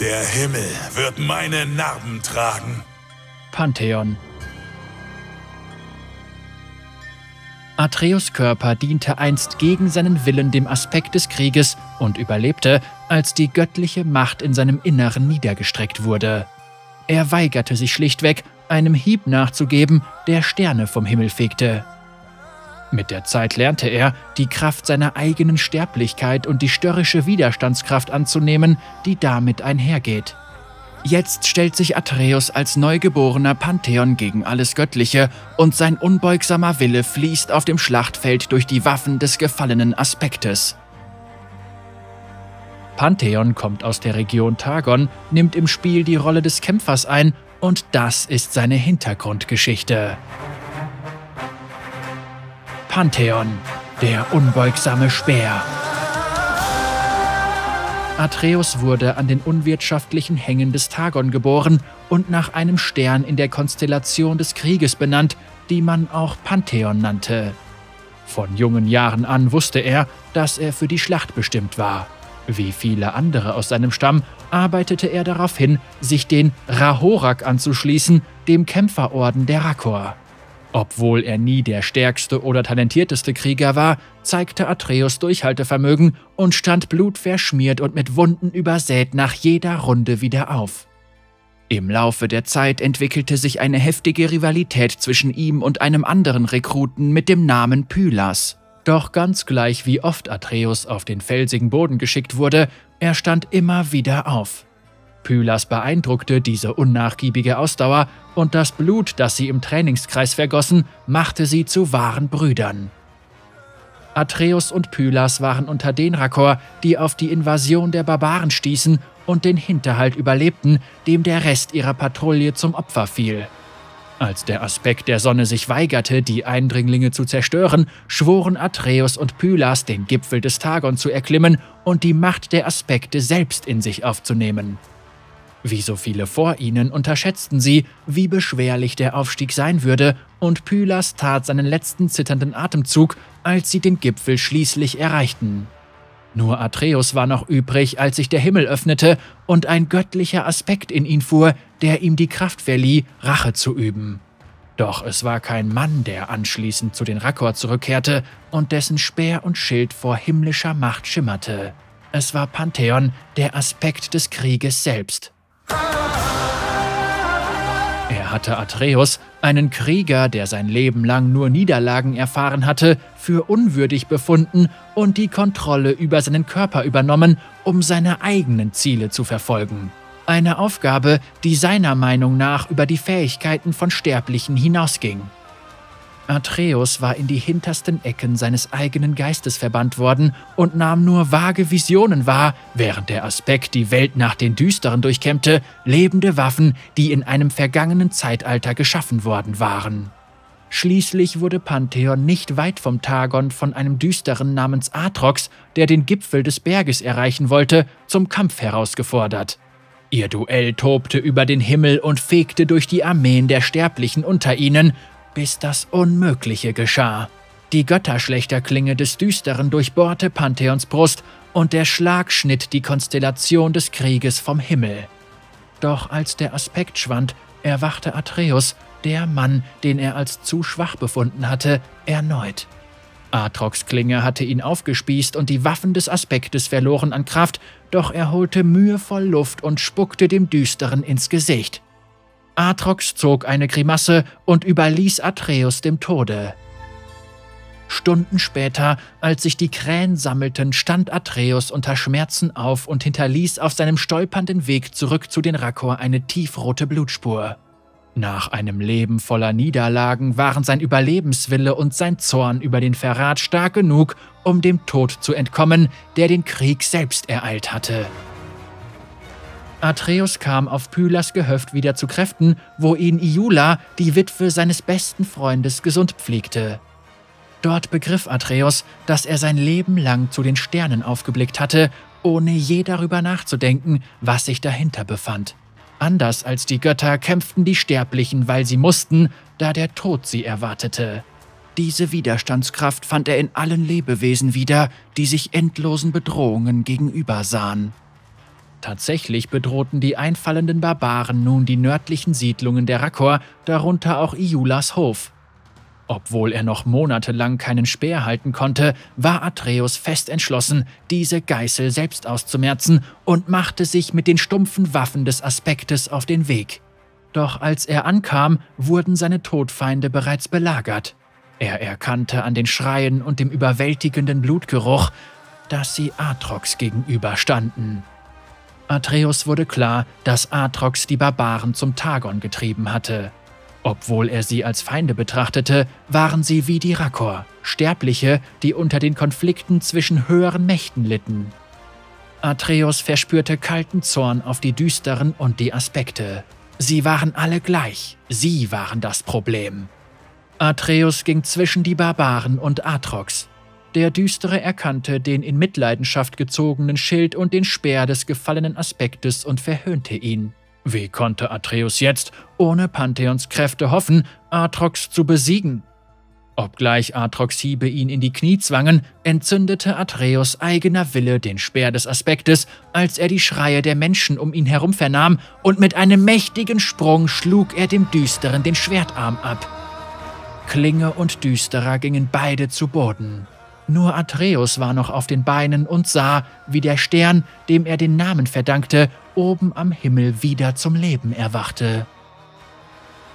Der Himmel wird meine Narben tragen. Pantheon. Atreus Körper diente einst gegen seinen Willen dem Aspekt des Krieges und überlebte, als die göttliche Macht in seinem Inneren niedergestreckt wurde. Er weigerte sich schlichtweg, einem Hieb nachzugeben, der Sterne vom Himmel fegte. Mit der Zeit lernte er, die Kraft seiner eigenen Sterblichkeit und die störrische Widerstandskraft anzunehmen, die damit einhergeht. Jetzt stellt sich Atreus als neugeborener Pantheon gegen alles Göttliche und sein unbeugsamer Wille fließt auf dem Schlachtfeld durch die Waffen des gefallenen Aspektes. Pantheon kommt aus der Region Targon, nimmt im Spiel die Rolle des Kämpfers ein und das ist seine Hintergrundgeschichte. Pantheon, der unbeugsame Speer. Atreus wurde an den unwirtschaftlichen Hängen des Targon geboren und nach einem Stern in der Konstellation des Krieges benannt, die man auch Pantheon nannte. Von jungen Jahren an wusste er, dass er für die Schlacht bestimmt war. Wie viele andere aus seinem Stamm arbeitete er darauf hin, sich den Rahorak anzuschließen, dem Kämpferorden der Rakor. Obwohl er nie der stärkste oder talentierteste Krieger war, zeigte Atreus Durchhaltevermögen und stand blutverschmiert und mit Wunden übersät nach jeder Runde wieder auf. Im Laufe der Zeit entwickelte sich eine heftige Rivalität zwischen ihm und einem anderen Rekruten mit dem Namen Pylas. Doch ganz gleich wie oft Atreus auf den felsigen Boden geschickt wurde, er stand immer wieder auf. Pylas beeindruckte diese unnachgiebige Ausdauer und das Blut, das sie im Trainingskreis vergossen, machte sie zu wahren Brüdern. Atreus und Pylas waren unter den Rakor, die auf die Invasion der Barbaren stießen und den Hinterhalt überlebten, dem der Rest ihrer Patrouille zum Opfer fiel. Als der Aspekt der Sonne sich weigerte, die Eindringlinge zu zerstören, schworen Atreus und Pylas, den Gipfel des Tagon zu erklimmen und die Macht der Aspekte selbst in sich aufzunehmen. Wie so viele vor ihnen unterschätzten sie, wie beschwerlich der Aufstieg sein würde, und Pylas tat seinen letzten zitternden Atemzug, als sie den Gipfel schließlich erreichten. Nur Atreus war noch übrig, als sich der Himmel öffnete und ein göttlicher Aspekt in ihn fuhr, der ihm die Kraft verlieh, Rache zu üben. Doch es war kein Mann, der anschließend zu den Rakor zurückkehrte und dessen Speer und Schild vor himmlischer Macht schimmerte. Es war Pantheon, der Aspekt des Krieges selbst. Er hatte Atreus, einen Krieger, der sein Leben lang nur Niederlagen erfahren hatte, für unwürdig befunden und die Kontrolle über seinen Körper übernommen, um seine eigenen Ziele zu verfolgen. Eine Aufgabe, die seiner Meinung nach über die Fähigkeiten von Sterblichen hinausging. Atreus war in die hintersten Ecken seines eigenen Geistes verbannt worden und nahm nur vage Visionen wahr, während der Aspekt die Welt nach den Düsteren durchkämmte, lebende Waffen, die in einem vergangenen Zeitalter geschaffen worden waren. Schließlich wurde Pantheon nicht weit vom Targon von einem Düsteren namens Atrox, der den Gipfel des Berges erreichen wollte, zum Kampf herausgefordert. Ihr Duell tobte über den Himmel und fegte durch die Armeen der Sterblichen unter ihnen, bis das Unmögliche geschah. Die Götterschlechterklinge des Düsteren durchbohrte Pantheons Brust und der Schlag schnitt die Konstellation des Krieges vom Himmel. Doch als der Aspekt schwand, erwachte Atreus, der Mann, den er als zu schwach befunden hatte, erneut. Atrox Klinge hatte ihn aufgespießt und die Waffen des Aspektes verloren an Kraft, doch er holte mühevoll Luft und spuckte dem Düsteren ins Gesicht. Atrox zog eine Grimasse und überließ Atreus dem Tode. Stunden später, als sich die Krähen sammelten, stand Atreus unter Schmerzen auf und hinterließ auf seinem stolpernden Weg zurück zu den Rakor eine tiefrote Blutspur. Nach einem Leben voller Niederlagen waren sein Überlebenswille und sein Zorn über den Verrat stark genug, um dem Tod zu entkommen, der den Krieg selbst ereilt hatte. Atreus kam auf Pylas Gehöft wieder zu Kräften, wo ihn Iula, die Witwe seines besten Freundes, gesund pflegte. Dort begriff Atreus, dass er sein Leben lang zu den Sternen aufgeblickt hatte, ohne je darüber nachzudenken, was sich dahinter befand. Anders als die Götter kämpften die Sterblichen, weil sie mussten, da der Tod sie erwartete. Diese Widerstandskraft fand er in allen Lebewesen wieder, die sich endlosen Bedrohungen gegenübersahen. Tatsächlich bedrohten die einfallenden Barbaren nun die nördlichen Siedlungen der Rakor, darunter auch Iulas Hof. Obwohl er noch monatelang keinen Speer halten konnte, war Atreus fest entschlossen, diese Geißel selbst auszumerzen und machte sich mit den stumpfen Waffen des Aspektes auf den Weg. Doch als er ankam, wurden seine Todfeinde bereits belagert. Er erkannte an den Schreien und dem überwältigenden Blutgeruch, dass sie Atrox gegenüberstanden. Atreus wurde klar, dass Atrox die Barbaren zum Tagon getrieben hatte. Obwohl er sie als Feinde betrachtete, waren sie wie die Rakor, Sterbliche, die unter den Konflikten zwischen höheren Mächten litten. Atreus verspürte kalten Zorn auf die Düsteren und die Aspekte. Sie waren alle gleich, sie waren das Problem. Atreus ging zwischen die Barbaren und Atrox, der Düstere erkannte den in Mitleidenschaft gezogenen Schild und den Speer des gefallenen Aspektes und verhöhnte ihn. Wie konnte Atreus jetzt, ohne Pantheons Kräfte hoffen, Atrox zu besiegen? Obgleich Atrox Hiebe ihn in die Knie zwangen, entzündete Atreus eigener Wille den Speer des Aspektes, als er die Schreie der Menschen um ihn herum vernahm, und mit einem mächtigen Sprung schlug er dem Düsteren den Schwertarm ab. Klinge und Düsterer gingen beide zu Boden. Nur Atreus war noch auf den Beinen und sah, wie der Stern, dem er den Namen verdankte, oben am Himmel wieder zum Leben erwachte.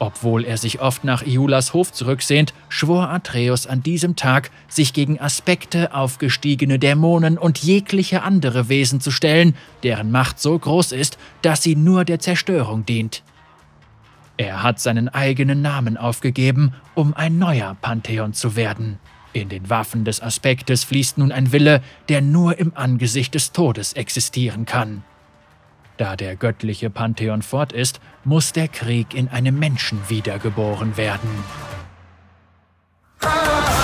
Obwohl er sich oft nach Iulas Hof zurücksehnt, schwor Atreus an diesem Tag, sich gegen Aspekte, aufgestiegene Dämonen und jegliche andere Wesen zu stellen, deren Macht so groß ist, dass sie nur der Zerstörung dient. Er hat seinen eigenen Namen aufgegeben, um ein neuer Pantheon zu werden. In den Waffen des Aspektes fließt nun ein Wille, der nur im Angesicht des Todes existieren kann. Da der göttliche Pantheon fort ist, muss der Krieg in einem Menschen wiedergeboren werden. Ah!